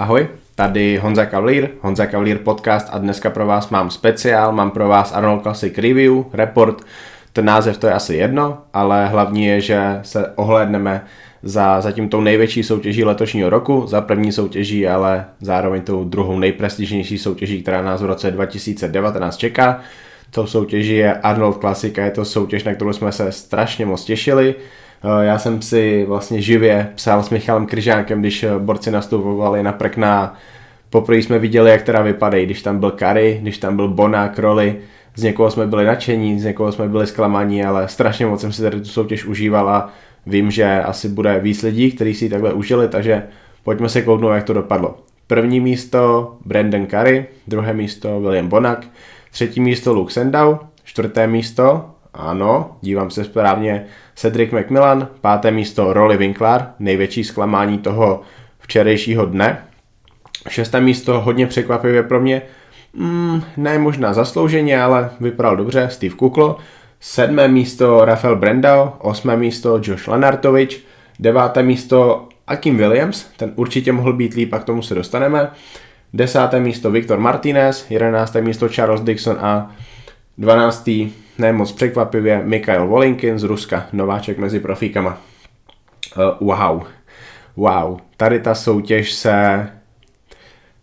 Ahoj, tady Honza Kavlír, Honza Kavlír podcast a dneska pro vás mám speciál, mám pro vás Arnold Classic Review, report, ten název to je asi jedno, ale hlavní je, že se ohlédneme za zatím tou největší soutěží letošního roku, za první soutěží, ale zároveň tou druhou nejprestižnější soutěží, která nás v roce 2019 čeká. Tou soutěží je Arnold Classic a je to soutěž, na kterou jsme se strašně moc těšili. Eh, já jsem si vlastně živě psal s Michalem Kryžánkem, když eh, borci nastupovali na prkna. Poprvé jsme viděli, jak teda vypadají, když tam byl Kary, když tam byl Bona, Kroly. Z někoho jsme byli nadšení, z někoho jsme byli zklamaní, ale strašně moc jsem si tady tu soutěž užíval a vím, že asi bude víc lidí, kteří si ji takhle užili, takže pojďme se kouknout, jak to dopadlo. První místo Brandon Curry, druhé místo William Bonak, třetí místo Luke Sendau, čtvrté místo ano, dívám se správně. Cedric McMillan, páté místo Rolly Winkler, největší zklamání toho včerejšího dne. Šesté místo hodně překvapivě pro mě, mm, ne možná zaslouženě, ale vypadal dobře, Steve Kuklo. Sedmé místo Rafael Brendau, osmé místo Josh Lenartovič, deváté místo Akim Williams, ten určitě mohl být líp a k tomu se dostaneme. Desáté místo Viktor Martinez, jedenácté místo Charles Dixon a dvanáctý ne moc překvapivě Mikhail Volinkin z Ruska, nováček mezi profíkama. Uh, wow, wow, tady ta soutěž se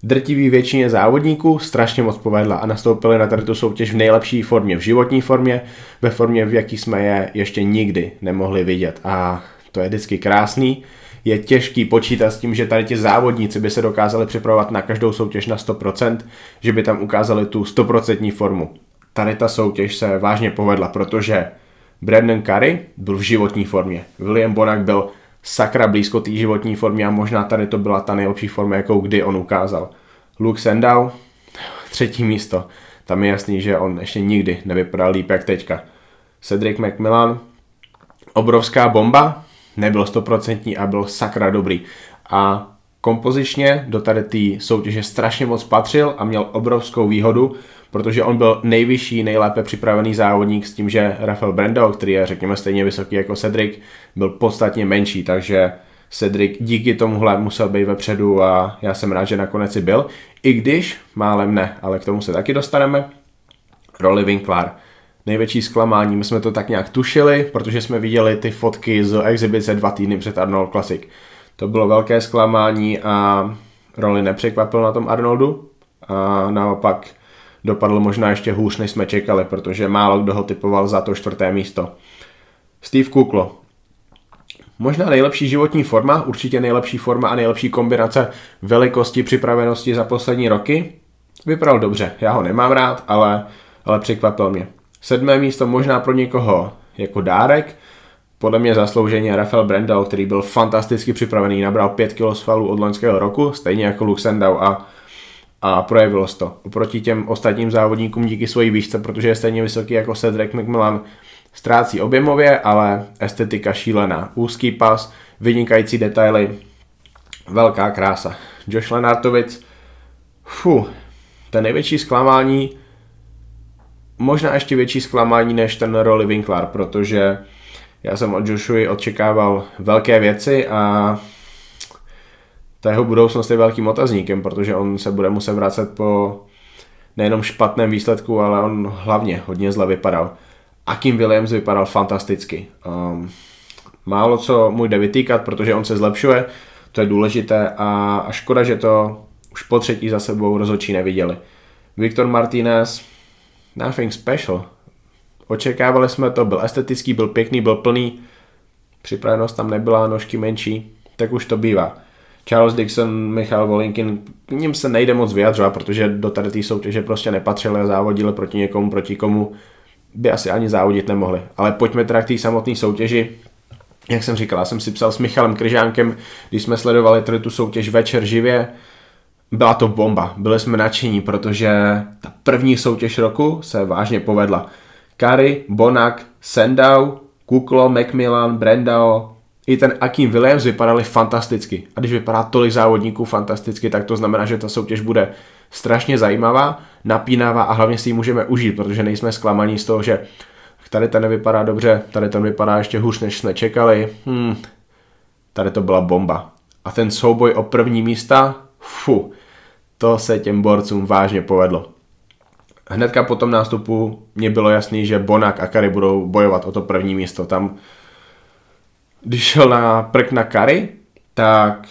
drtivý většině závodníků strašně moc povedla a nastoupili na tady tu soutěž v nejlepší formě, v životní formě, ve formě, v jaký jsme je ještě nikdy nemohli vidět a to je vždycky krásný. Je těžký počítat s tím, že tady ti závodníci by se dokázali připravovat na každou soutěž na 100%, že by tam ukázali tu 100% formu tady ta soutěž se vážně povedla, protože Brandon Curry byl v životní formě, William Bonak byl sakra blízko té životní formě a možná tady to byla ta nejlepší forma, jakou kdy on ukázal. Luke Sendau, třetí místo, tam je jasný, že on ještě nikdy nevypadal líp jak teďka. Cedric McMillan, obrovská bomba, nebyl stoprocentní a byl sakra dobrý. A kompozičně do tady té soutěže strašně moc patřil a měl obrovskou výhodu, protože on byl nejvyšší, nejlépe připravený závodník s tím, že Rafael Brando, který je řekněme stejně vysoký jako Cedric, byl podstatně menší, takže Cedric díky tomuhle musel být vepředu a já jsem rád, že nakonec i byl, i když málem ne, ale k tomu se taky dostaneme. Rolly Winkler. Největší zklamání, my jsme to tak nějak tušili, protože jsme viděli ty fotky z exibice dva týdny před Arnold Classic. To bylo velké zklamání a Rolly nepřekvapil na tom Arnoldu a naopak dopadl možná ještě hůř, než jsme čekali, protože málo kdo ho typoval za to čtvrté místo. Steve Kuklo. Možná nejlepší životní forma, určitě nejlepší forma a nejlepší kombinace velikosti, připravenosti za poslední roky. Vypadal dobře, já ho nemám rád, ale, ale překvapil mě. Sedmé místo možná pro někoho jako dárek, podle mě zaslouženě Rafael Brendel, který byl fantasticky připravený, nabral 5 kg svalů od loňského roku, stejně jako Luxendau a a projevilo se to. Oproti těm ostatním závodníkům díky svojí výšce, protože je stejně vysoký jako Cedric McMillan, ztrácí objemově, ale estetika šílená. Úzký pas, vynikající detaily, velká krása. Josh Lenartovic, fu, ten největší zklamání, možná ještě větší zklamání než ten Rolly Winkler, protože já jsem od Joshuy očekával velké věci a ta jeho budoucnost je velkým otazníkem, protože on se bude muset vracet po nejenom špatném výsledku, ale on hlavně hodně zle vypadal. A Kim Williams vypadal fantasticky. Um, málo co mu jde vytýkat, protože on se zlepšuje, to je důležité a, a škoda, že to už po třetí za sebou rozhodčí neviděli. Viktor Martinez, nothing special. Očekávali jsme to, byl estetický, byl pěkný, byl plný, připravenost tam nebyla, nožky menší, tak už to bývá. Charles Dixon, Michal Volinkin, k ním se nejde moc vyjadřovat, protože do tady té soutěže prostě nepatřili a závodili proti někomu, proti komu by asi ani závodit nemohli. Ale pojďme teda k té samotné soutěži. Jak jsem říkal, já jsem si psal s Michalem Kryžánkem, když jsme sledovali tady tu soutěž večer živě, byla to bomba, byli jsme nadšení, protože ta první soutěž roku se vážně povedla. Kary, Bonak, Sendau, Kuklo, Macmillan, Brendao, i ten Akim Williams vypadali fantasticky. A když vypadá tolik závodníků fantasticky, tak to znamená, že ta soutěž bude strašně zajímavá, napínavá a hlavně si ji můžeme užít, protože nejsme zklamaní z toho, že tady ten nevypadá dobře, tady ten vypadá ještě hůř, než jsme čekali. Hmm, tady to byla bomba. A ten souboj o první místa, fu, to se těm borcům vážně povedlo. Hnedka po tom nástupu mě bylo jasný, že Bonak a Kary budou bojovat o to první místo. Tam, když šel na prk na Kary, tak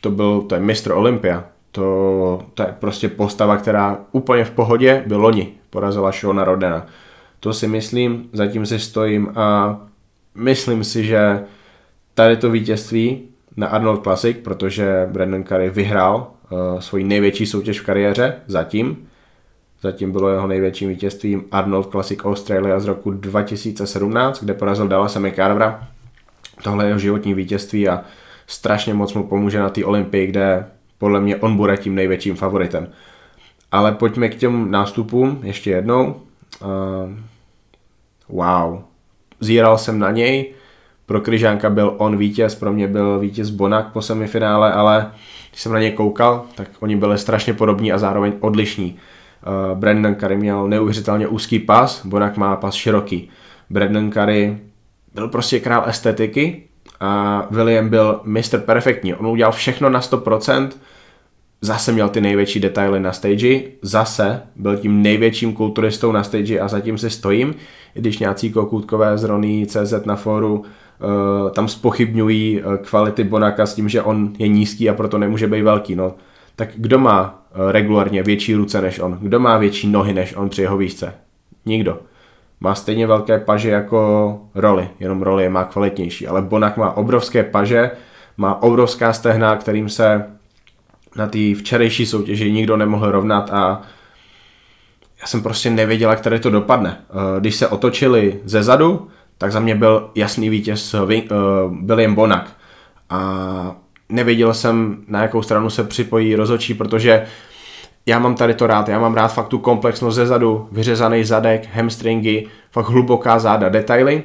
to byl, to je mistr Olympia. To, to je prostě postava, která úplně v pohodě byl loni. Porazila Shona Rodena. To si myslím, zatím si stojím a myslím si, že tady to vítězství na Arnold Classic, protože Brandon Curry vyhrál uh, svoji největší soutěž v kariéře zatím. Zatím bylo jeho největším vítězstvím Arnold Classic Australia z roku 2017, kde porazil Dallas McCarvera. Tohle je jeho životní vítězství a strašně moc mu pomůže na té Olympii, kde podle mě on bude tím největším favoritem. Ale pojďme k těm nástupům ještě jednou. Uh, wow. Zíral jsem na něj, pro Kryžánka byl on vítěz, pro mě byl vítěz Bonak po semifinále, ale když jsem na ně koukal, tak oni byli strašně podobní a zároveň odlišní. Uh, Brandon Curry měl neuvěřitelně úzký pas, Bonak má pas široký. Brandon Curry byl prostě král estetiky a William byl mistr perfektní. On udělal všechno na 100%, zase měl ty největší detaily na stage, zase byl tím největším kulturistou na stage a zatím si stojím, i když nějací kokutkové z Rony CZ na fóru uh, tam spochybňují uh, kvality Bonaka s tím, že on je nízký a proto nemůže být velký. No, tak kdo má uh, regulárně větší ruce než on? Kdo má větší nohy než on při jeho výšce? Nikdo. Má stejně velké paže jako roli, jenom roli je má kvalitnější, ale Bonak má obrovské paže, má obrovská stehna, kterým se na té včerejší soutěži nikdo nemohl rovnat a já jsem prostě nevěděl, jak tady to dopadne. Když se otočili ze zadu, tak za mě byl jasný vítěz uh, William Bonak. A nevěděl jsem, na jakou stranu se připojí rozočí, protože já mám tady to rád, já mám rád fakt tu komplexnost ze zadu, vyřezaný zadek, hamstringy, fakt hluboká záda, detaily,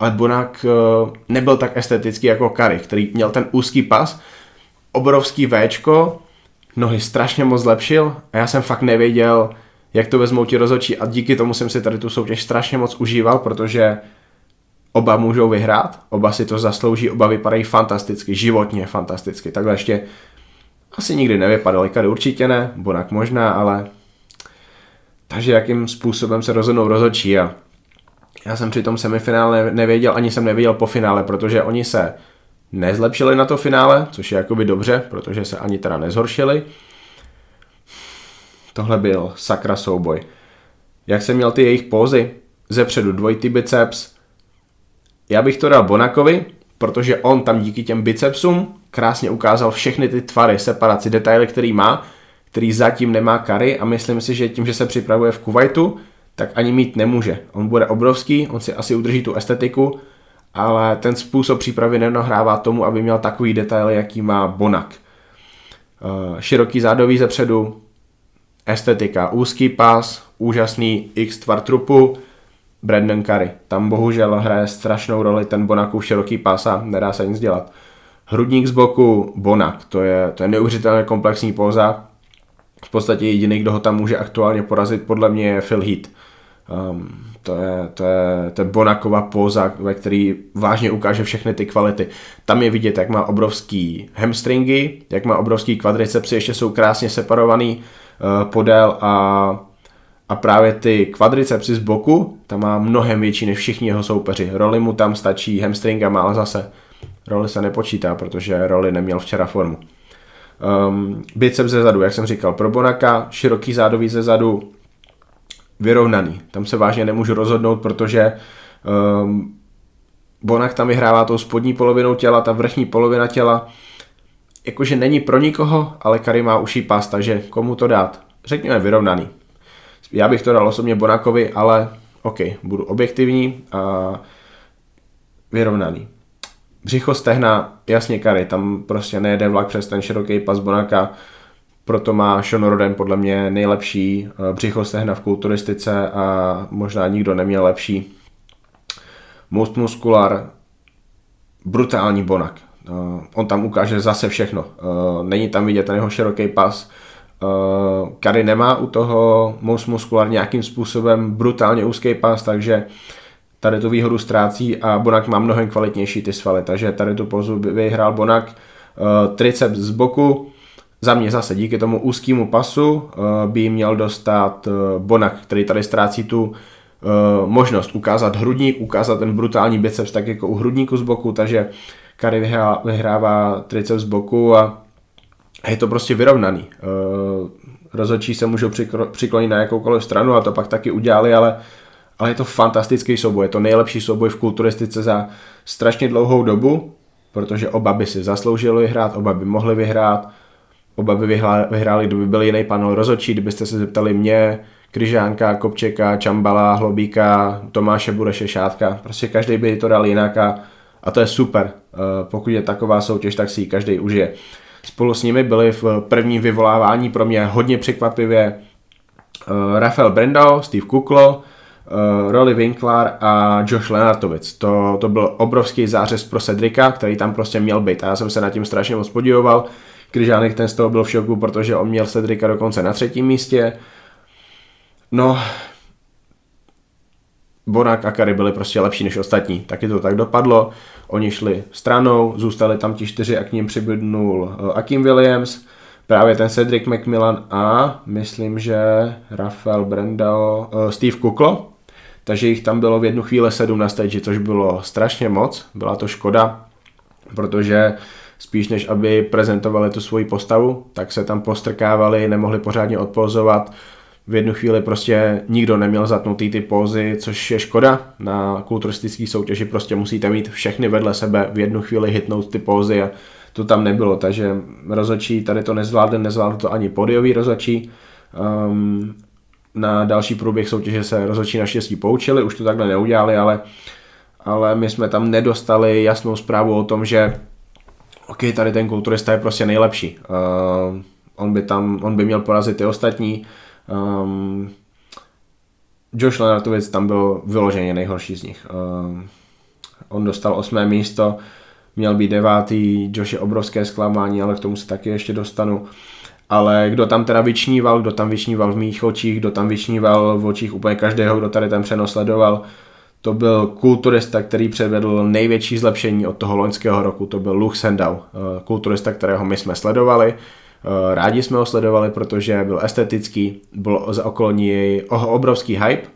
ale Bonak uh, nebyl tak estetický jako Kary, který měl ten úzký pas, obrovský Včko, nohy strašně moc zlepšil a já jsem fakt nevěděl, jak to vezmou ti rozočí a díky tomu jsem si tady tu soutěž strašně moc užíval, protože Oba můžou vyhrát, oba si to zaslouží, oba vypadají fantasticky, životně fantasticky. Takhle ještě asi nikdy nevypadali, Kady určitě ne, Bonak možná, ale takže jakým způsobem se rozhodnou rozhodčí a já jsem při tom semifinále nevěděl, ani jsem nevěděl po finále, protože oni se nezlepšili na to finále, což je jakoby dobře, protože se ani teda nezhoršili. Tohle byl sakra souboj. Jak jsem měl ty jejich pózy, zepředu dvojitý biceps, já bych to dal Bonakovi, protože on tam díky těm bicepsům krásně ukázal všechny ty tvary, separaci, detaily, který má, který zatím nemá Kary a myslím si, že tím, že se připravuje v Kuwaitu, tak ani mít nemůže. On bude obrovský, on si asi udrží tu estetiku, ale ten způsob přípravy nenahrává tomu, aby měl takový detail, jaký má Bonak. Eh, široký zádový zepředu, estetika, úzký pás, úžasný X tvar trupu, Brandon Curry. Tam bohužel hraje strašnou roli ten Bonakův široký pás a nedá se nic dělat. Hrudník z boku Bonak, to je, to je neuvěřitelně komplexní póza. V podstatě jediný, kdo ho tam může aktuálně porazit, podle mě je Phil Heath. Um, to, je, to, je, to je Bonakova póza, ve který vážně ukáže všechny ty kvality. Tam je vidět, jak má obrovský hamstringy, jak má obrovský kvadricepsy, ještě jsou krásně separovaný uh, podél a a právě ty kvadricepsy z boku, tam má mnohem větší než všichni jeho soupeři. Roli mu tam stačí hamstringama, ale zase roli se nepočítá, protože roli neměl včera formu. Um, biceps ze zadu, jak jsem říkal, pro Bonaka, široký zádový ze zadu, vyrovnaný. Tam se vážně nemůžu rozhodnout, protože um, Bonak tam vyhrává tou spodní polovinou těla, ta vrchní polovina těla, jakože není pro nikoho, ale Kary má uší pás, takže komu to dát? Řekněme vyrovnaný. Já bych to dal osobně Bonakovi, ale OK, budu objektivní a vyrovnaný. Břicho stehna, jasně Kary, tam prostě nejede vlak přes ten široký pas Bonaka, proto má Sean Roden podle mě nejlepší eh, břicho stehna v kulturistice a možná nikdo neměl lepší. Most muskular, brutální Bonak. Eh, on tam ukáže zase všechno. Eh, není tam vidět ten jeho široký pas, Kary nemá u toho most muskular nějakým způsobem brutálně úzký pas, takže tady tu výhodu ztrácí a Bonak má mnohem kvalitnější ty svaly, takže tady tu pozu vyhrál Bonak. Uh, triceps z boku, za mě zase díky tomu úzkému pasu by měl dostat Bonak, který tady ztrácí tu možnost ukázat hrudník, ukázat ten brutální biceps tak jako u hrudníku z boku, takže Kary vyhrává, vyhrává triceps z boku a je to prostě vyrovnaný. Rozhodčí se můžou přiklonit na jakoukoliv stranu a to pak taky udělali, ale, ale je to fantastický souboj. Je to nejlepší souboj v kulturistice za strašně dlouhou dobu, protože oba by si zasloužili vyhrát, oba by mohli vyhrát, oba by vyhráli, kdyby byl jiný panel rozhodčí, kdybyste se zeptali mě, Kryžánka, Kopčeka, Čambala, Hlobíka, Tomáše Bureše, Šátka, prostě každý by to dal jinak a, a to je super. Eh, pokud je taková soutěž, tak si ji každý užije. Spolu s nimi byli v prvním vyvolávání pro mě hodně překvapivě uh, Rafael Brendo, Steve Kuklo, uh, Rolly Winkler a Josh Lenartovic. To, to byl obrovský zářez pro Cedrika, který tam prostě měl být. A já jsem se nad tím strašně moc podíval. Kryžánek ten z toho byl v šoku, protože on měl Cedrika dokonce na třetím místě. No, Bonak a Kary byli prostě lepší než ostatní. Taky to tak dopadlo. Oni šli stranou, zůstali tam ti čtyři a k ním přibydnul eh, Akim Williams, právě ten Cedric McMillan a myslím, že Rafael Brendao, uh, Steve Kuklo, takže jich tam bylo v jednu chvíli sedm na stage, což bylo strašně moc, byla to škoda, protože spíš než aby prezentovali tu svoji postavu, tak se tam postrkávali, nemohli pořádně odpozovat, v jednu chvíli prostě nikdo neměl zatnutý ty pózy, což je škoda. Na kulturistické soutěži prostě musíte mít všechny vedle sebe v jednu chvíli hitnout ty pózy a to tam nebylo, takže rozočí tady to nezvládl, nezvládl to ani podiový rozočí. Um, na další průběh soutěže se rozočí naštěstí poučili, už to takhle neudělali, ale, ale my jsme tam nedostali jasnou zprávu o tom, že OK, tady ten kulturista je prostě nejlepší. Uh, on, by tam, on by měl porazit ty ostatní, Um, Josh Lenartovic tam byl vyloženě nejhorší z nich. Um, on dostal osmé místo, měl být devátý, Josh je obrovské zklamání, ale k tomu se taky ještě dostanu. Ale kdo tam teda vyčníval, kdo tam vyčníval v mých očích, kdo tam vyčníval v očích úplně každého, kdo tady ten přenos sledoval, to byl kulturista, který předvedl největší zlepšení od toho loňského roku, to byl Luke Sendau, eh, kulturista, kterého my jsme sledovali, Eh, rádi jsme ho sledovali, protože byl estetický, byl za okolo něj obrovský hype,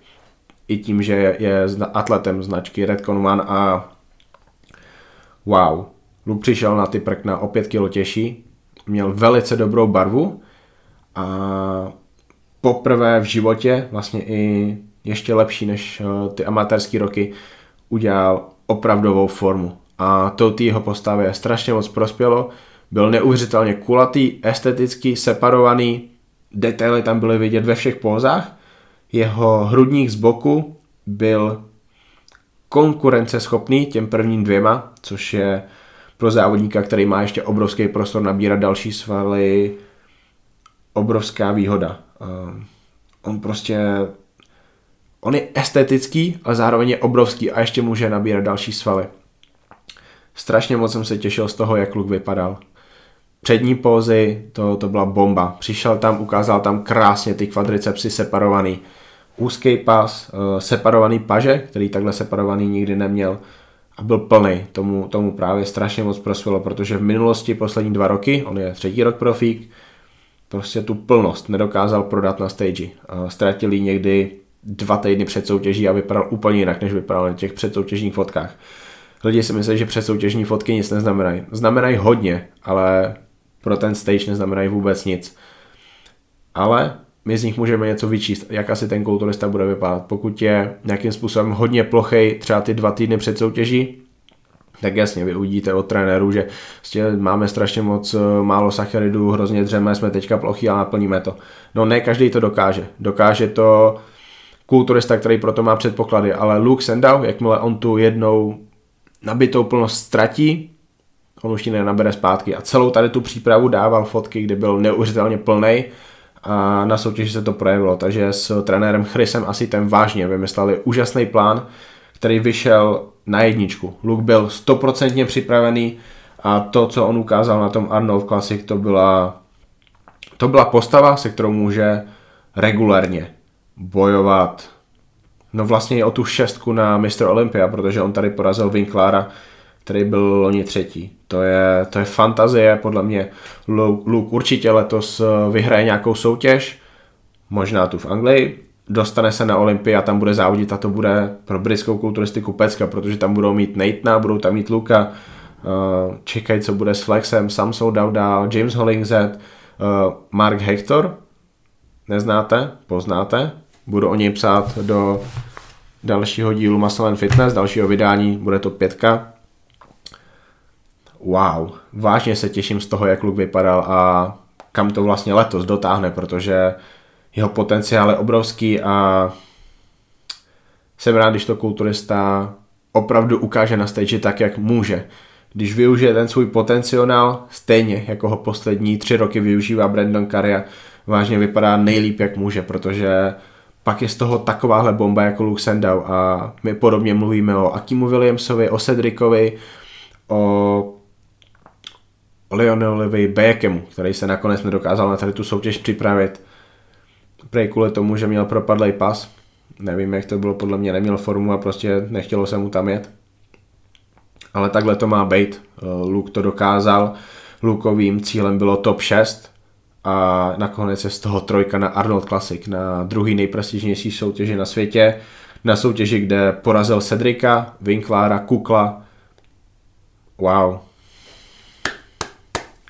i tím, že je atletem značky Redcon One a wow, Luke přišel na ty prkna o 5 kg těžší, měl velice dobrou barvu a poprvé v životě, vlastně i ještě lepší než eh, ty amatérské roky, udělal opravdovou formu. A to jeho postavě strašně moc prospělo, byl neuvěřitelně kulatý, estetický, separovaný, detaily tam byly vidět ve všech pózách. Jeho hrudník z boku byl konkurenceschopný těm prvním dvěma, což je pro závodníka, který má ještě obrovský prostor nabírat další svaly, obrovská výhoda. Ehm, on prostě, on je estetický, ale zároveň je obrovský a ještě může nabírat další svaly. Strašně moc jsem se těšil z toho, jak Luke vypadal přední pózy, to, to byla bomba. Přišel tam, ukázal tam krásně ty kvadricepsy separovaný. Úzký pas, uh, separovaný paže, který takhle separovaný nikdy neměl a byl plný. Tomu, tomu právě strašně moc prosvilo, protože v minulosti poslední dva roky, on je třetí rok profík, prostě tu plnost nedokázal prodat na stage. Ztratili někdy dva týdny před soutěží a vypadal úplně jinak, než vypadal na těch předsoutěžních fotkách. Lidi si myslí, že předsoutěžní fotky nic neznamenají. Znamenají hodně, ale pro ten stage neznamenají vůbec nic. Ale my z nich můžeme něco vyčíst, jak asi ten kulturista bude vypadat. Pokud je nějakým způsobem hodně plochej, třeba ty dva týdny před soutěží, tak jasně, vy uvidíte od trenéru, že vlastně máme strašně moc eh, málo sacharidů, hrozně dřeme, jsme teďka plochý a naplníme to. No ne každý to dokáže. Dokáže to kulturista, který proto má předpoklady, ale Luke Sendau, jakmile on tu jednou nabitou plnost ztratí, on už ji nenabere zpátky. A celou tady tu přípravu dával fotky, kde byl neuvěřitelně plný a na soutěži se to projevilo. Takže s trenérem Chrisem asi ten vážně vymysleli úžasný plán, který vyšel na jedničku. Luke byl stoprocentně připravený a to, co on ukázal na tom Arnold Classic, to byla, to byla postava, se kterou může regulérně bojovat no vlastně i o tu šestku na Mr. Olympia, protože on tady porazil Winklára který byl loni třetí. To je, to je fantazie, podle mě Luke určitě letos eh, vyhraje nějakou soutěž, možná tu v Anglii, dostane se na Olympii a tam bude závodit a to bude pro britskou kulturistiku pecka, protože tam budou mít Natana, budou tam mít Luka, uh, čekají, co bude s Flexem, Samson Dowdal, James Hollingset, uh, Mark Hector, neznáte, poznáte, budu o něj psát do dalšího dílu Muscle and Fitness, dalšího vydání, bude to pětka. Wow, vážně se těším z toho, jak Luke vypadal a kam to vlastně letos dotáhne, protože jeho potenciál je obrovský a jsem rád, když to kulturista opravdu ukáže na stage tak, jak může. Když využije ten svůj potenciál stejně, jako ho poslední tři roky využívá Brandon Carrier, vážně vypadá nejlíp, jak může, protože pak je z toho takováhle bomba jako Luke Sandow a my podobně mluvíme o Akimu Williamsovi, o Cedricovi, o Leonelovi Bejekemu, který se nakonec nedokázal na tady tu soutěž připravit prej kvůli tomu, že měl propadlej pas. Nevím, jak to bylo, podle mě neměl formu a prostě nechtělo se mu tam jet. Ale takhle to má být. Luke to dokázal. Lukovým cílem bylo top 6 a nakonec je z toho trojka na Arnold Classic, na druhý nejprestižnější soutěži na světě, na soutěži, kde porazil Cedrika, Winklára, Kukla. Wow.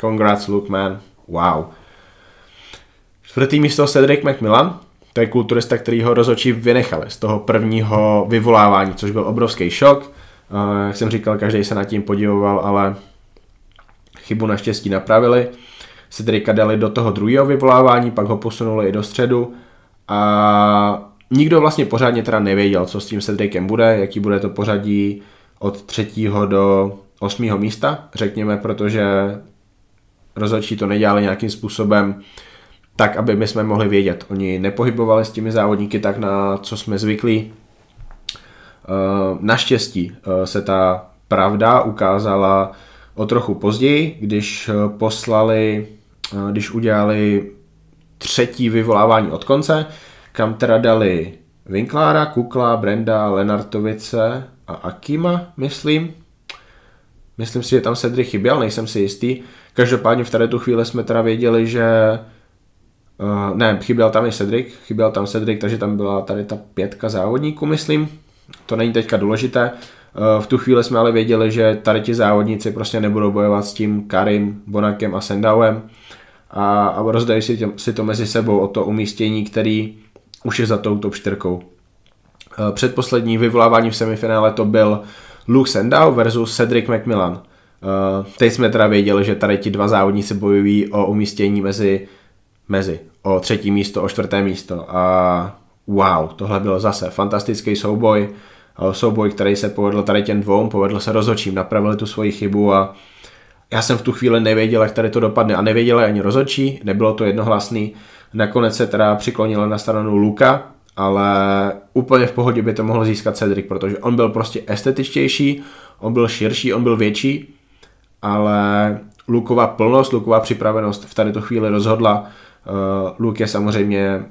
Congrats Luke, man. Wow. Čtvrtý místo Cedric McMillan, to je kulturista, který ho rozhodčí vynechali z toho prvního vyvolávání, což byl obrovský šok. Jak jsem říkal, každý se nad tím podivoval, ale chybu naštěstí napravili. Cedrika dali do toho druhého vyvolávání, pak ho posunuli i do středu a nikdo vlastně pořádně teda nevěděl, co s tím Cedricem bude, jaký bude to pořadí od třetího do osmého místa, řekněme, protože rozhodčí to nedělali nějakým způsobem tak, aby my jsme mohli vědět. Oni nepohybovali s těmi závodníky tak, na co jsme zvyklí. Eh, naštěstí eh, se ta pravda ukázala o trochu později, když eh, poslali, když udělali třetí vyvolávání od konce, kam teda dali Winklára, Kukla, Brenda, Lenartovice a Akima, myslím. Myslím si, že tam Cedric chyběl, nejsem si jistý. Každopádně v tady tu chvíli jsme teda věděli, že Uh, ne, chyběl tam i Cedric, chyběl tam Cedric, takže tam byla tady ta pětka závodníků, myslím. To není teďka důležité. Uh, v tu chvíli jsme ale věděli, že tady ti závodníci prostě nebudou bojovat s tím Karim, Bonakem a Sendauem a, a rozdají si, tě, si to mezi sebou o to umístění, který už je za tou top 4. Uh, předposlední vyvolávání v semifinále to byl Luke Sendau versus Cedric McMillan. Uh, teď jsme teda věděli, že tady ti dva závodníci bojují o umístění mezi mezi o třetí místo, o čtvrté místo. A wow, tohle byl zase fantastický souboj, souboj, který se povedl tady těm dvou, povedl se rozhodčím, napravili tu svoji chybu a já jsem v tu chvíli nevěděl, jak tady to dopadne a nevěděl ani rozhodčí, nebylo to jednohlasný, nakonec se teda přiklonil na stranu Luka, ale úplně v pohodě by to mohl získat Cedric, protože on byl prostě estetičtější, on byl širší, on byl větší, ale Luková plnost, Luková připravenost v tady tu chvíli rozhodla Uh, Luke je samozřejmě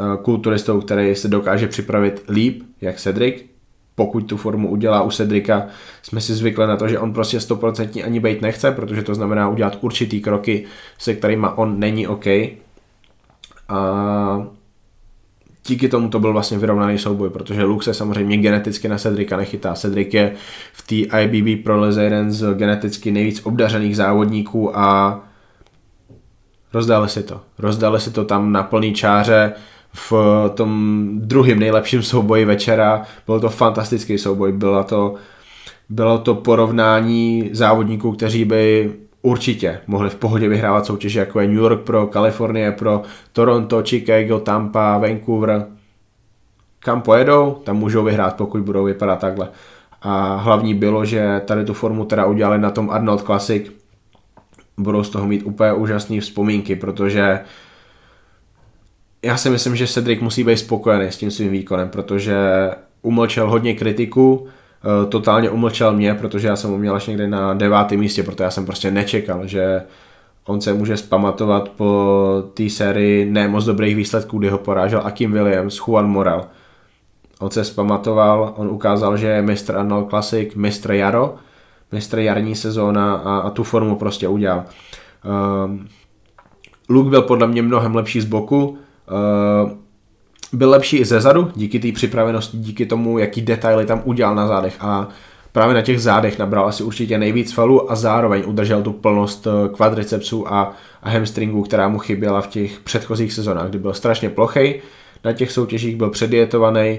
uh, kulturistou, který se dokáže připravit líp, jak Cedric. Pokud tu formu udělá u Cedrika, jsme si zvykli na to, že on prostě 100% ani být nechce, protože to znamená udělat určitý kroky, se kterými on není OK. A díky tomu to byl vlastně vyrovnaný souboj, protože Luke se samozřejmě geneticky na Cedrika nechytá. Cedric je v té IBB Pro jeden z geneticky nejvíc obdařených závodníků a rozdali si to. Rozdali si to tam na plný čáře v tom druhém nejlepším souboji večera. Byl to fantastický souboj, bylo to, bylo to porovnání závodníků, kteří by určitě mohli v pohodě vyhrávat soutěže, jako je New York pro, Kalifornie pro, Toronto, Chicago, Tampa, Vancouver. Kam pojedou, tam můžou vyhrát, pokud budou vypadat takhle. A hlavní bylo, že tady tu formu teda udělali na tom Arnold Classic, budou z toho mít úplně úžasné vzpomínky, protože já si myslím, že Cedric musí být spokojený s tím svým výkonem, protože umlčel hodně kritiku, totálně umlčel mě, protože já jsem ho měl až někde na devátém místě, protože já jsem prostě nečekal, že on se může spamatovat po té sérii ne moc dobrých výsledků, kdy ho porážel Akim Williams, Juan Moral. On se spamatoval, on ukázal, že je mistr Arnold Classic, mistr Jaro, mistr jarní sezóna a, a tu formu prostě udělal. Uh, Luke byl podle mě mnohem lepší z boku, uh, byl lepší i ze zadu, díky té připravenosti, díky tomu, jaký detaily tam udělal na zádech a právě na těch zádech nabral asi určitě nejvíc falů a zároveň udržel tu plnost eh, kvadricepsů a, a hamstringů, která mu chyběla v těch předchozích sezónách, kdy byl strašně plochej, na těch soutěžích byl předietovaný,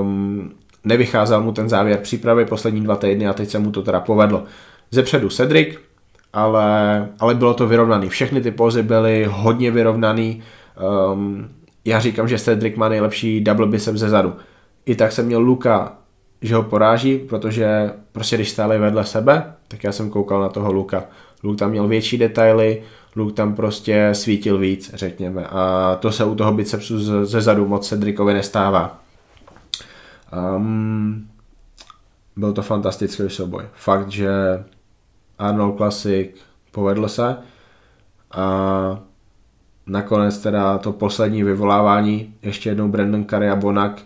um, nevycházel mu ten závěr přípravy poslední dva týdny a teď se mu to teda povedlo. Zepředu Cedric, ale, ale bylo to vyrovnaný. Všechny ty pózy byly hodně vyrovnaný. Um, já říkám, že Cedric má nejlepší double bicep ze zadu. I tak jsem měl Luka, že ho poráží, protože prostě když stáli vedle sebe, tak já jsem koukal na toho Luka. Luke tam měl větší detaily, Luke tam prostě svítil víc, řekněme. A to se u toho bicepsu ze zadu moc Cedricovi nestává. Um, byl to fantastický souboj. Fakt, že Arnold Classic povedl se a nakonec teda to poslední vyvolávání, ještě jednou Brandon Curry a Bonak,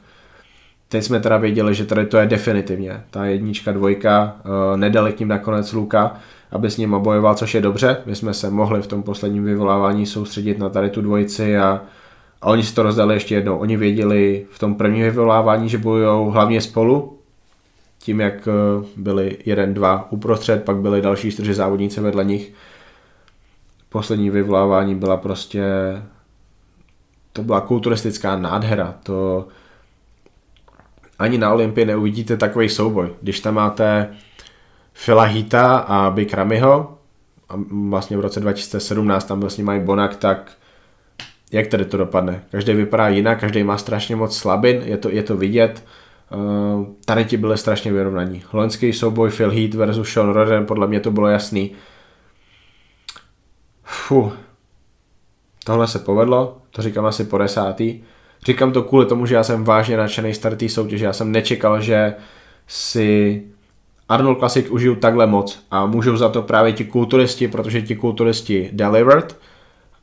teď jsme teda věděli, že tady to je definitivně, ta jednička, dvojka, uh, nedali k ním nakonec Luka, aby s ním bojoval, což je dobře, my jsme se mohli v tom posledním vyvolávání soustředit na tady tu dvojici a, a oni si to rozdali ještě jednou. Oni věděli v tom prvním vyvolávání, že bojují hlavně spolu, tím jak eh, byli jeden, dva uprostřed, pak byli další čtyři závodníci vedle nich. Poslední vyvolávání byla prostě to byla kulturistická nádhera. To ani na Olympii neuvidíte takový souboj. Když tam máte Phila Hita a Big Ramyho, a vlastně v roce 2017 tam byl s nimi Bonak, tak jak tady to dopadne? Každý vypadá jinak, každý má strašně moc slabin, je to, je to vidět. Uh, tady ti byly strašně vyrovnaní. Loňský souboj Phil Heath versus Sean Roden, podle mě to bylo jasný. Fuh. Tohle se povedlo, to říkám asi po desátý. Říkám to kvůli tomu, že já jsem vážně nadšený start té soutěže. Já jsem nečekal, že si Arnold Classic užiju takhle moc a můžou za to právě ti kulturisti, protože ti kulturisti delivered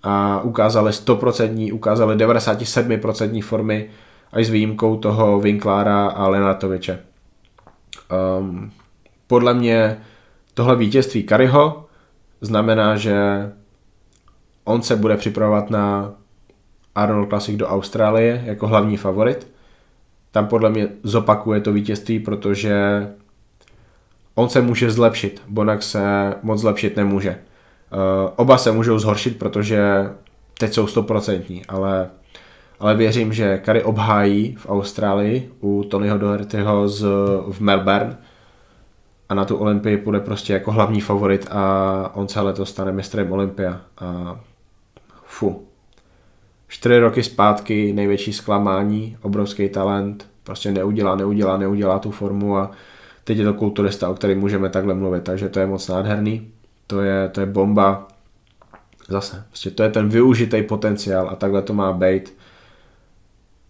a ukázali 100%, ukázali 97% formy až s výjimkou toho Winklára a Lenartoviče. Um, podle mě tohle vítězství Kariho znamená, že on se bude připravovat na Arnold Classic do Austrálie jako hlavní favorit. Tam podle mě zopakuje to vítězství, protože on se může zlepšit, Bonak se moc zlepšit nemůže. Uh, oba se můžou zhoršit, protože teď jsou stoprocentní, ale, ale věřím, že Kary obhájí v Austrálii u Tonyho Dohertyho z, v Melbourne a na tu Olympii půjde prostě jako hlavní favorit a on se letos stane mistrem Olympia. A fu. Čtyři roky zpátky největší zklamání, obrovský talent, prostě neudělá, neudělá, neudělá tu formu a teď je to kulturista, o kterém můžeme takhle mluvit, takže to je moc nádherný, to je, to je bomba, zase, prostě to je ten využitý potenciál a takhle to má být.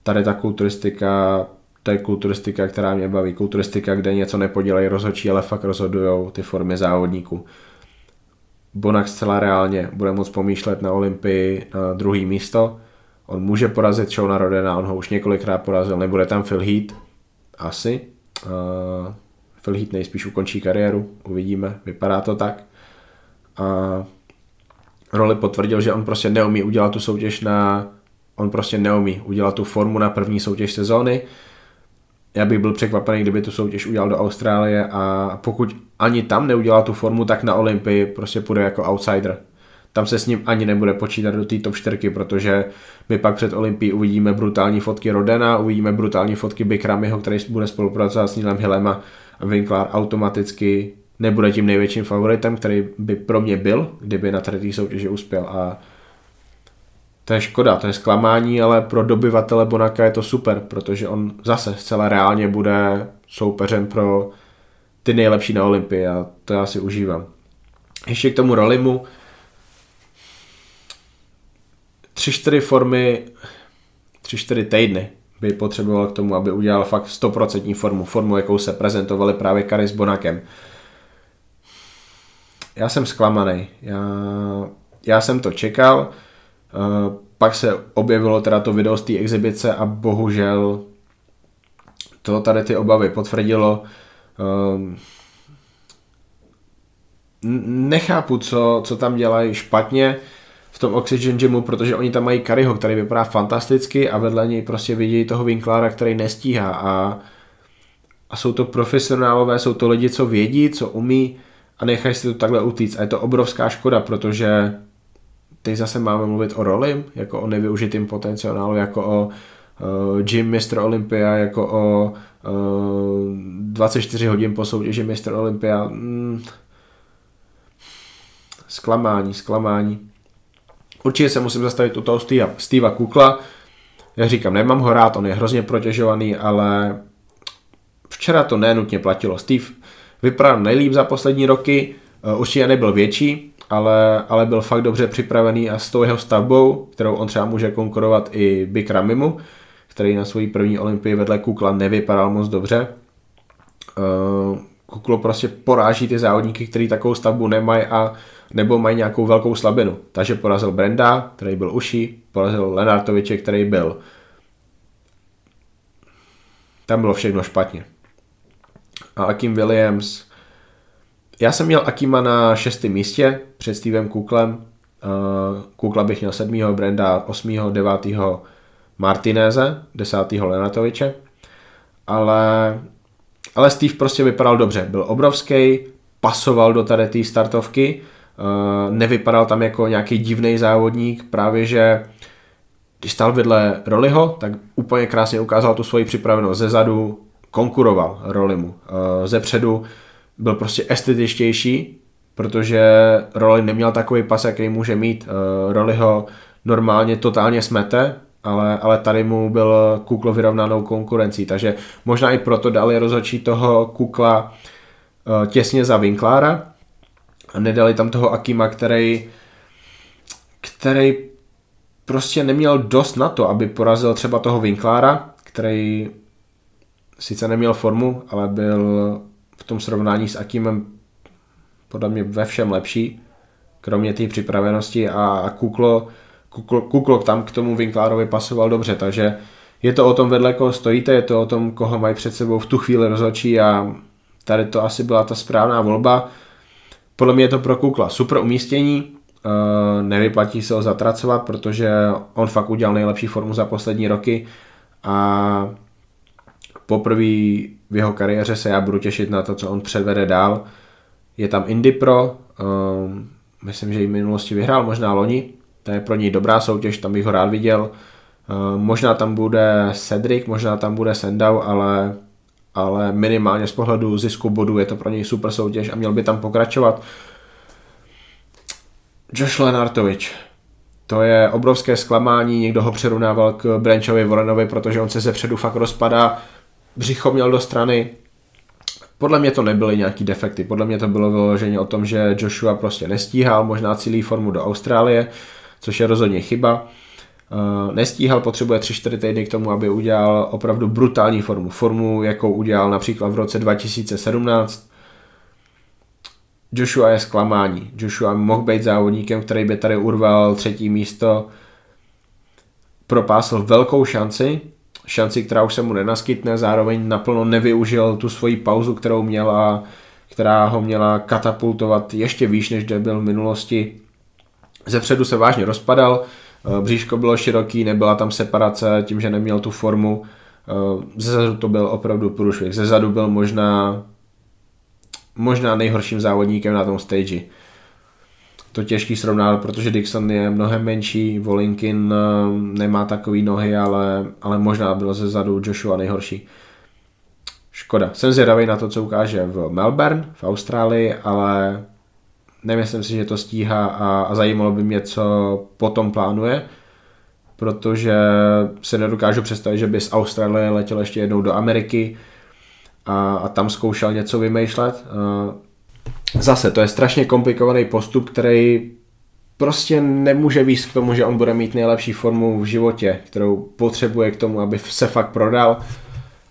Tady ta kulturistika, to je kulturistika, která mě baví, kulturistika, kde něco nepodělají rozhodčí, ale fakt rozhodují ty formy závodníků. Bonak zcela reálně bude moct pomýšlet na Olympii na druhý místo. On může porazit Shona Rodena, on ho už několikrát porazil, nebude tam Phil Heath, asi. Uh, Phil Heath nejspíš ukončí kariéru, uvidíme, vypadá to tak. A roli potvrdil, že on prostě neumí udělat tu soutěž na, on prostě neumí udělat tu formu na první soutěž sezóny. Já bych byl překvapený, kdyby tu soutěž udělal do Austrálie a pokud ani tam neudělá tu formu, tak na Olympii prostě půjde jako outsider. Tam se s ním ani nebude počítat do té top 4, protože my pak před Olympií uvidíme brutální fotky Rodena, uvidíme brutální fotky Bikramyho, který bude spolupracovat s Neilem Hillem a Winkler automaticky nebude tím největším favoritem, který by pro mě byl, kdyby na tady soutěži uspěl a to je škoda, to je zklamání, ale pro dobyvatele Bonaka je to super, protože on zase zcela reálně bude soupeřem pro ty nejlepší na Olympii a to já si užívám. Ještě k tomu Rolimu. Tři, čtyři formy, tři, čtyři týdny by potřeboval k tomu, aby udělal fakt 100% formu, formu, jakou se prezentovali právě Kary s Bonakem. Já jsem zklamaný. Já, já jsem to čekal, pak se objevilo teda to video z té exibice a bohužel to tady ty obavy potvrdilo. Uh, nechápu, co, co tam dělají špatně v tom Oxygen Gymu, protože oni tam mají Kariho, který vypadá fantasticky a vedle něj prostě vidí toho Winklára, který nestíhá a, a jsou to profesionálové, jsou to lidi, co vědí, co umí a nechají si to takhle utíct a je to obrovská škoda, protože teď zase máme mluvit o roli, jako o nevyužitým potenciálu, jako o uh, Jim Mr. Olympia, jako o uh, 24 hodin po soutěži Mr. Olympia. Mm, zklamání, zklamání. Určitě se musím zastavit u toho Steva, Kukla. Já říkám, nemám ho rád, on je hrozně protěžovaný, ale včera to nenutně platilo. Steve vypadal nejlíp za poslední roky, uh, určitě nebyl větší, ale, ale byl fakt dobře připravený a s tou jeho stavbou, kterou on třeba může konkurovat i Big Ramimu, který na svojí první olympii vedle Kukla nevypadal moc dobře. Uh, Kuklo prostě poráží ty závodníky, kteří takovou stavbu nemají a nebo mají nějakou velkou slabinu. Takže porazil Brenda, který byl uší, porazil Lenartoviče, který byl. Tam bylo všechno špatně. A Akim Williams, já jsem měl Akima na šestém místě před Stevem Kuklem. Uh, Kukla bych měl sedmýho, Brenda osmýho, devátýho Martineze, desátýho Lenatoviče. Ale, ale Steve prostě vypadal dobře. Byl obrovský, pasoval do tady té startovky, uh, nevypadal tam jako nějaký divný závodník, právě že když stál vedle Roliho, tak úplně krásně ukázal tu svoji připravenost ze zadu, konkuroval Rolimu. Uh, ze předu byl prostě estetičtější, protože Rolly neměl takový pas, jaký může mít. Uh, Rolly ho normálně totálně smete, ale, ale tady mu byl Kuklo vyrovnanou konkurencí, takže možná i proto dali rozhodčí toho Kukla uh, těsně za Winklára a nedali tam toho Akima, který který prostě neměl dost na to, aby porazil třeba toho Winklára, který sice neměl formu, ale byl v tom srovnání s Akimem podle mě ve všem lepší, kromě té připravenosti a Kuklo, Kuklo, Kuklo tam k tomu Winklárovi pasoval dobře, takže je to o tom vedle koho stojíte, je to o tom, koho mají před sebou v tu chvíli rozhodčí a tady to asi byla ta správná volba. Podle mě je to pro Kukla super umístění, eh, nevyplatí se ho zatracovat, protože on fakt udělal nejlepší formu za poslední roky a poprvé v jeho kariéře se já budu těšit na to, co on předvede dál. Je tam Indy Pro, um, myslím, že i v minulosti vyhrál, možná loni, to je pro něj dobrá soutěž, tam bych ho rád viděl. Um, možná tam bude Cedric, možná tam bude Sendau, ale, ale minimálně z pohledu zisku bodů je to pro něj super soutěž a měl by tam pokračovat. Josh Lenartovič, to je obrovské zklamání, někdo ho přerovnával k Branchovi Warrenovi, protože on se ze předu fakt rozpadá, břicho měl do strany. Podle mě to nebyly nějaký defekty, podle mě to bylo vyloženě o tom, že Joshua prostě nestíhal, možná cílí formu do Austrálie, což je rozhodně chyba. Uh, nestíhal, potřebuje 3-4 týdny k tomu, aby udělal opravdu brutální formu. Formu, jakou udělal například v roce 2017. Joshua je zklamání. Joshua mohl být závodníkem, který by tady urval třetí místo. Propásl velkou šanci, šanci, která už se mu nenaskytne, zároveň naplno nevyužil tu svoji pauzu, kterou měla, která ho měla katapultovat ještě výš, než byl v minulosti. Ze předu se vážně rozpadal, eh, bříško bylo široký, nebyla tam separace tím, že neměl tu formu. Eh, ze zadu to byl opravdu průšvih. Ze zadu byl možná možná nejhorším závodníkem na tom stage to těžký srovnat, protože Dixon je mnohem menší, Volinkin eh, nemá takový nohy, ale, ale možná byl ze zadu Joshua nejhorší. Škoda. Jsem zvědavý na to, co ukáže v Melbourne, v Austrálii, ale nemyslím si, že to stíhá a, a zajímalo by mě, co potom plánuje, protože se nedokážu představit, že by z Austrálie letěl ještě jednou do Ameriky a, a tam zkoušel něco vymýšlet. Zase, to je strašně komplikovaný postup, který prostě nemůže víc k tomu, že on bude mít nejlepší formu v životě, kterou potřebuje k tomu, aby se fakt prodal,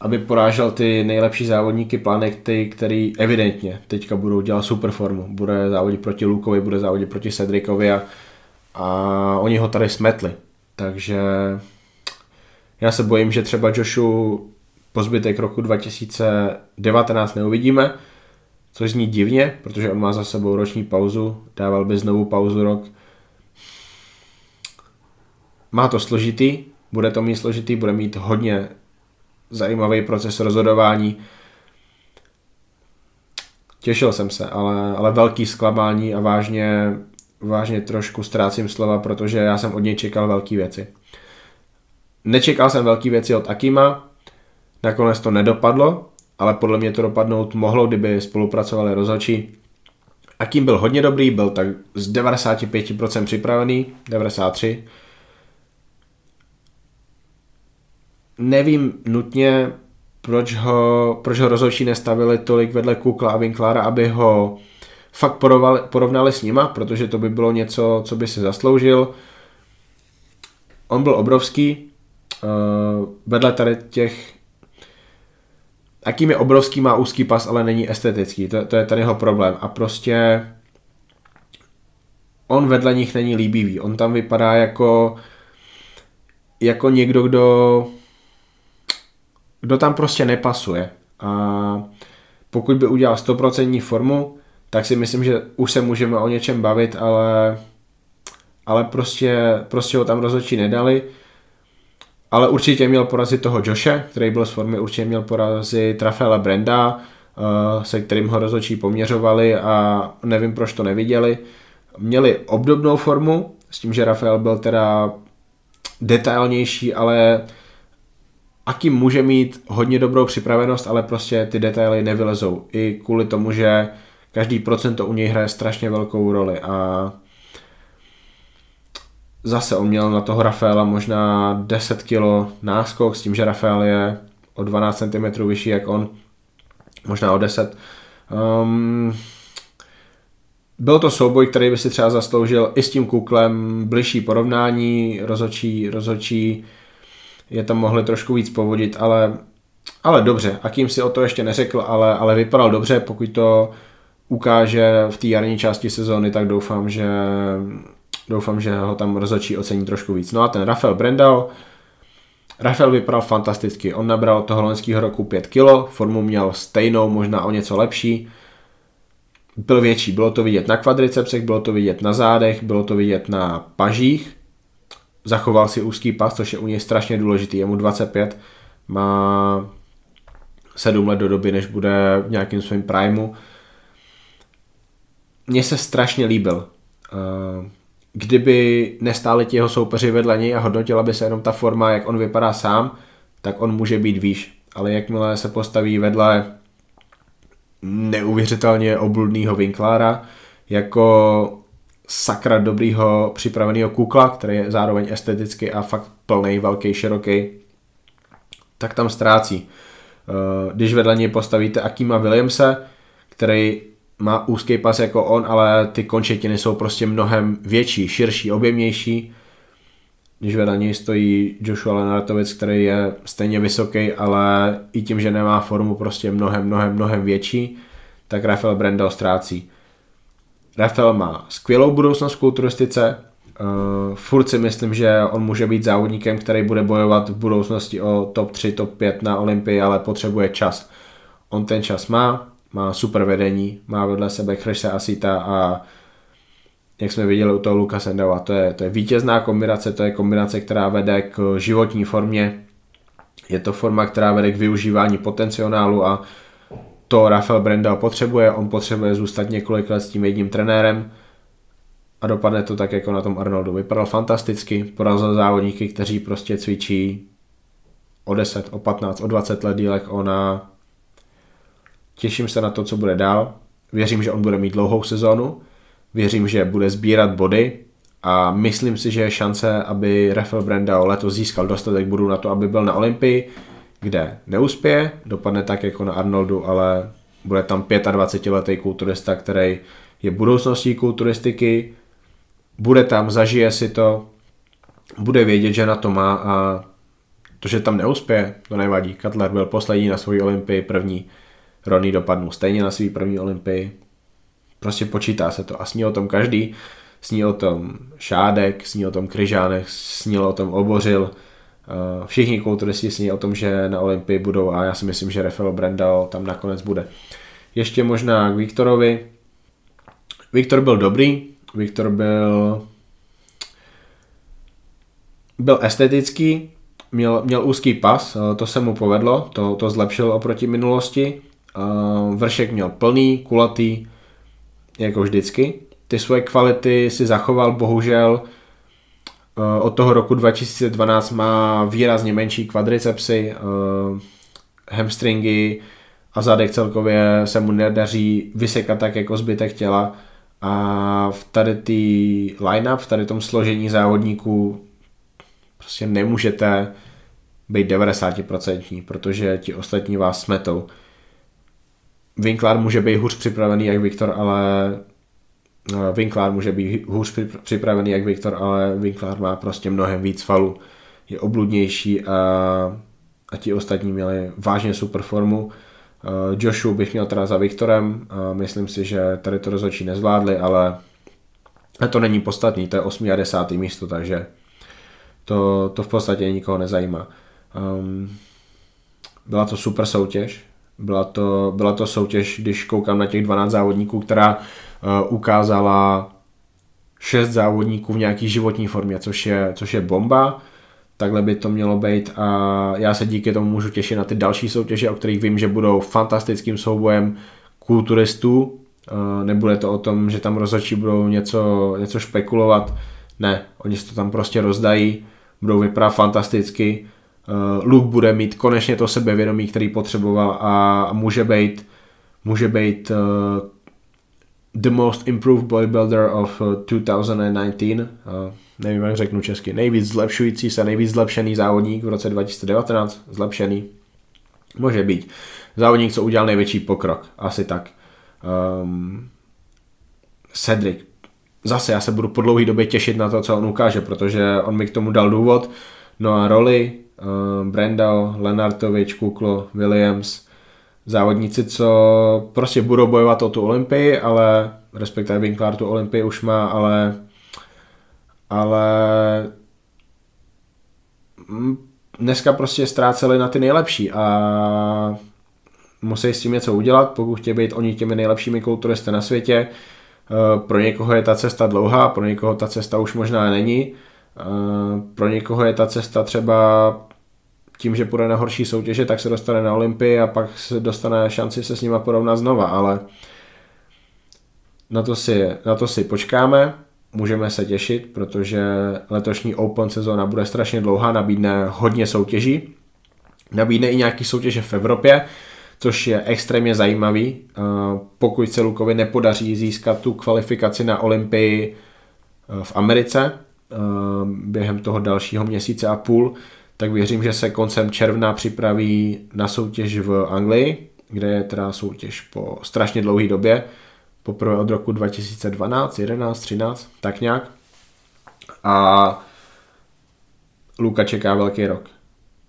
aby porážel ty nejlepší závodníky planety, který evidentně teďka budou dělat super formu. Bude závodit proti Lukovi, bude závodit proti Cedricovi a, a oni ho tady smetli. Takže já se bojím, že třeba Joshu po zbytek roku 2019 neuvidíme, což zní divně, protože on má za sebou roční pauzu, dával by znovu pauzu rok. Má to složitý, bude to mít složitý, bude mít hodně zajímavý proces rozhodování. Těšil jsem se, ale, ale velký zklamání a vážně, vážně trošku ztrácím slova, protože já jsem od něj čekal velké věci. Nečekal jsem velké věci od Akima, nakonec to nedopadlo, ale podle mě to dopadnout mohlo, kdyby spolupracovali rozhodčí. Akim byl hodně dobrý, byl tak z 95% připravený, 93. Nevím nutně, proč ho, proč ho rozhodčí nestavili tolik vedle Kukla a Winklara, aby ho fakt porovali, porovnali s nima, protože to by bylo něco, co by si zasloužil. On byl obrovský, uh, vedle tady těch Akým je obrovský, má úzký pas, ale není estetický. To, to je ten jeho problém. A prostě on vedle nich není líbivý. On tam vypadá jako jako někdo, kdo kdo tam prostě nepasuje. A pokud by udělal 100% formu, tak si myslím, že už se můžeme o něčem bavit, ale, ale prostě, prostě ho tam rozhodčí nedali. Ale určitě měl porazit toho Joshe, který byl z formy, určitě měl porazit Rafaela Brenda, eh, se kterým ho rozhodčí poměřovali a nevím, proč to neviděli. Měli obdobnou formu, s tím, že Rafael byl teda detailnější, ale Aký může mít hodně dobrou připravenost, ale prostě ty detaily nevylezou. I kvůli tomu, že každý procento u něj hraje strašně velkou roli a zase on měl na toho Rafaela možná 10 kg náskok s tím, že Rafael je o 12 cm vyšší jak on, možná o 10. Um, byl to souboj, který by si třeba zasloužil i s tím kuklem bližší porovnání, rozhodčí, rozhodčí je tam mohli trošku víc povodit, ale, ale dobře, Akým si o to ještě neřekl, ale, ale vypadal dobře, pokud to ukáže v té jarní části sezóny, tak doufám, že doufám, že ho tam rozhodčí ocení trošku víc. No a ten Rafael Brendao, Rafael vypadal fantasticky, on nabral toho loňského roku 5 kg, formu měl stejnou, možná o něco lepší, byl větší, bylo to vidět na kvadricepsech, bylo to vidět na zádech, bylo to vidět na pažích, zachoval si úzký pas, což je u něj strašně důležitý, je mu 25, má 7 let do doby, než bude v nějakým svým primu. Mně se strašně líbil. Kdyby nestáli ti jeho soupeři vedle něj a hodnotila by se jenom ta forma, jak on vypadá sám, tak on může být výš. Ale jakmile se postaví vedle neuvěřitelně obludného Winklára, jako sakra dobrýho připraveného kukla, který je zároveň esteticky a fakt plný, velký, široký, tak tam ztrácí. Eh, když vedle něj postavíte Akima Williamse, který má úzký pas jako on, ale ty končetiny jsou prostě mnohem větší, širší, objemnější. Když vedle něj stojí Joshua Lenartovic, který je stejně vysoký, ale i tím, že nemá formu prostě mnohem, mnohem, mnohem větší, tak Rafael Brendel ztrácí. Rafael má skvělou budoucnost v kulturistice, uh, furt si myslím, že on může být závodníkem, který bude bojovat v budoucnosti o top 3, top 5 na Olympii, ale potřebuje čas. On ten čas má, má super vedení, má vedle sebe Chrise Asita a jak jsme viděli u toho Luka Sendova, to je, to je vítězná kombinace, to je kombinace, která vede k životní formě, je to forma, která vede k využívání potenciálu a to Rafael Brenda potřebuje, on potřebuje zůstat několik let s tím jedním trenérem a dopadne to tak jako na tom Arnoldu. Vypadal fantasticky, porazil závodníky, kteří prostě cvičí o 10, o 15, o 20 let dílek ona. Těším se na to, co bude dál. Věřím, že on bude mít dlouhou sezónu. Věřím, že bude sbírat body a myslím si, že je šance, aby Rafael Brenda letos získal dostatek bodů na to, aby byl na Olympii kde neuspěje, dopadne tak jako na Arnoldu, ale bude tam 25-letý kulturista, který je budoucností kulturistiky, bude tam, zažije si to, bude vědět, že na to má a to, že tam neuspěje, to nevadí. Cutler byl poslední na svoji olympii, první, Ronny dopadnul stejně na svý první olympii. Prostě počítá se to a sní o tom každý. Sní o tom Šádek, sní o tom Kryžánek, sní o tom Obořil, Eh, všichni kulturisti sní o tom, že na Olympii budou a já si myslím, že Rafael Brandal tam nakonec bude. Ještě možná k Viktorovi. Viktor byl dobrý, Viktor byl byl estetický, měl, měl úzký pas, eh, to se mu povedlo, to, to zlepšil oproti minulosti. Eh, vršek měl plný, kulatý, jako vždycky. Ty svoje kvality si zachoval, bohužel eh, od toho roku 2012 má výrazně menší kvadricepsy, hamstringy a zadek celkově se mu nedaří vysekat tak jako zbytek těla a v tady tý line-up, v tady tom složení závodníků prostě nemůžete být 90%, protože ti ostatní vás smetou. Winkler může být hůř připravený jak Viktor, ale eh, Winkler může být hůř připravený jak Viktor, ale Winkler má prostě mnohem víc falu. Je obludnější a, a ti ostatní měli vážně super formu. Eh, Joshu bych měl teda za Viktorem, a myslím si, že tady to rozhodčí nezvládli, ale to není podstatný, to je 8. a 10. místo, takže to, to v podstatě nikoho nezajímá. Um, byla to super soutěž, byla to, byla to soutěž, když koukám na těch 12 závodníků, která uh, ukázala 6 závodníků v nějaký životní formě, což je, což je bomba. Takhle by to mělo být a já se díky tomu můžu těšit na ty další soutěže, o kterých vím, že budou fantastickým soubojem kulturistů. Uh, nebude to o tom, že tam rozhodčí budou něco, něco špekulovat. Ne, oni si to tam prostě rozdají budou vypadat fantasticky. Uh, Luke bude mít konečně to sebevědomí, který potřeboval a může být, může být uh, the most improved bodybuilder of uh, 2019. Uh, nevím, jak řeknu česky. Nejvíc zlepšující se, nejvíc zlepšený závodník v roce 2019. Zlepšený. Může být. Závodník, co udělal největší pokrok. Asi tak. Um, Cedric zase já se budu po dlouhé době těšit na to, co on ukáže, protože on mi k tomu dal důvod. No a roli Brendal, Lenartovič, Kuklo, Williams, závodníci, co prostě budou bojovat o tu Olympii, ale respektive Winkler tu Olympii už má, ale ale dneska prostě ztráceli na ty nejlepší a musí s tím něco udělat, pokud chtějí být oni těmi nejlepšími kulturisty na světě, Eh, pro někoho je ta cesta dlouhá, pro někoho ta cesta už možná není. Eh, pro někoho je ta cesta třeba tím, že půjde na horší soutěže, tak se dostane na Olympii a pak se dostane šanci se s nima porovnat znova, ale na to si, na to si počkáme, můžeme se těšit, protože letošní Open sezóna bude strašně dlouhá, nabídne hodně soutěží, nabídne i nějaký soutěže v Evropě, což je extrémně zajímavý. Pokud se Lukovi nepodaří získat tu kvalifikaci na Olympii e, v Americe e, během toho dalšího měsíce a půl, tak věřím, že se koncem června připraví na soutěž v Anglii, kde je teda soutěž po strašně dlouhé době, poprvé od roku 2012, 11, 13, tak nějak. A Luka čeká velký rok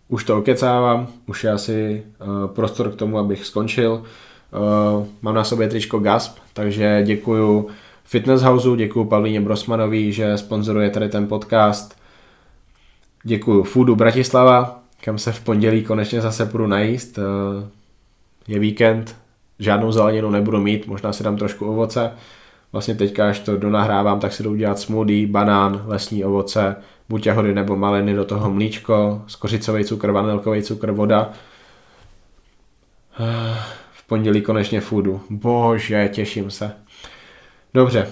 už to okecávám, už je asi uh, prostor k tomu, abych skončil. Uh, mám na sobě tričko Gasp, takže děkuju Fitness Houseu, děkuju Pavlíně Brosmanovi, že sponzoruje tady ten podcast. Děkuju Foodu Bratislava, kam se v pondělí konečně zase půjdu najíst. Uh, je víkend, žádnou zeleninu nebudu mít, možná si dám trošku ovoce. Vlastně teďka, až to donahrávám, tak si jdu udělat smoothie, banán, lesní ovoce, buď jahody nebo maliny, do toho mlíčko, skořicový cukr, vanilkový cukr, voda. V pondělí konečně foodu. Bože, těším se. Dobře,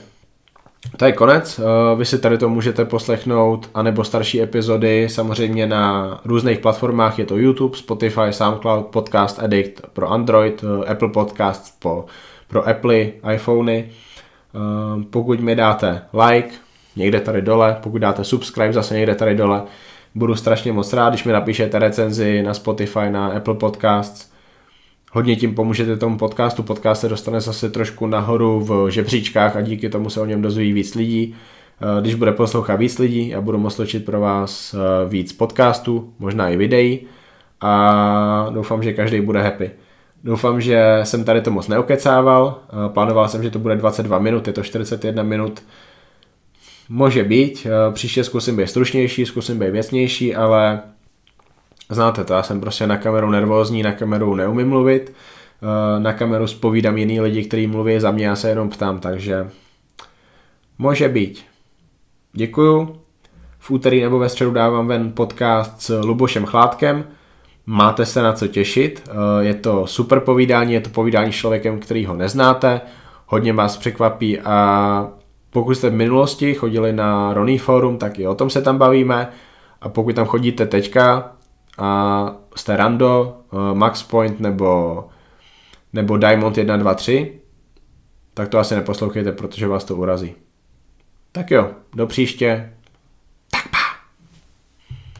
to je konec. Eh, vy si tady to můžete poslechnout, anebo starší epizody samozřejmě na různých platformách. Je to YouTube, Spotify, SoundCloud, Podcast Addict pro Android, eh, Apple Podcast pro, pro Apple, iPhony. Eh, pokud mi dáte like, někde tady dole, pokud dáte subscribe zase někde tady dole, budu strašně moc rád, když mi napíšete recenzi na Spotify, na Apple Podcasts. Hodně tím pomůžete tomu podcastu, podcast se dostane zase trošku nahoru v žebříčkách a díky tomu se o něm dozví víc lidí. Eh, když bude poslouchat víc lidí, já budu moct točit pro vás eh, víc podcastů, možná i videí a doufám, že každý bude happy. Doufám, že jsem tady to moc neokecával, eh, plánoval jsem, že to bude 22 minut, je to 41 minut, Může být, příště zkusím být stručnější, zkusím být věcnější, ale znáte to, já jsem prostě na kameru nervózní, na kameru neumím mluvit, na kameru spovídám jiný lidi, kteří mluví za mě, já se jenom ptám, takže může být. Děkuju. V úterý nebo ve středu dávám ven podcast s Lubošem Chládkem. Máte se na co těšit. Eh, je to super povídání, je to povídání s člověkem, který ho neznáte. Hodně vás překvapí a pokud jste v minulosti chodili na Ronnie Forum, tak i o tom se tam bavíme. A pokud tam chodíte teďka a jste rando, eh, Max Point nebo, nebo Diamond 1, 2, 3, tak to asi neposlouchejte, protože vás to urazí. Tak jo, do příště,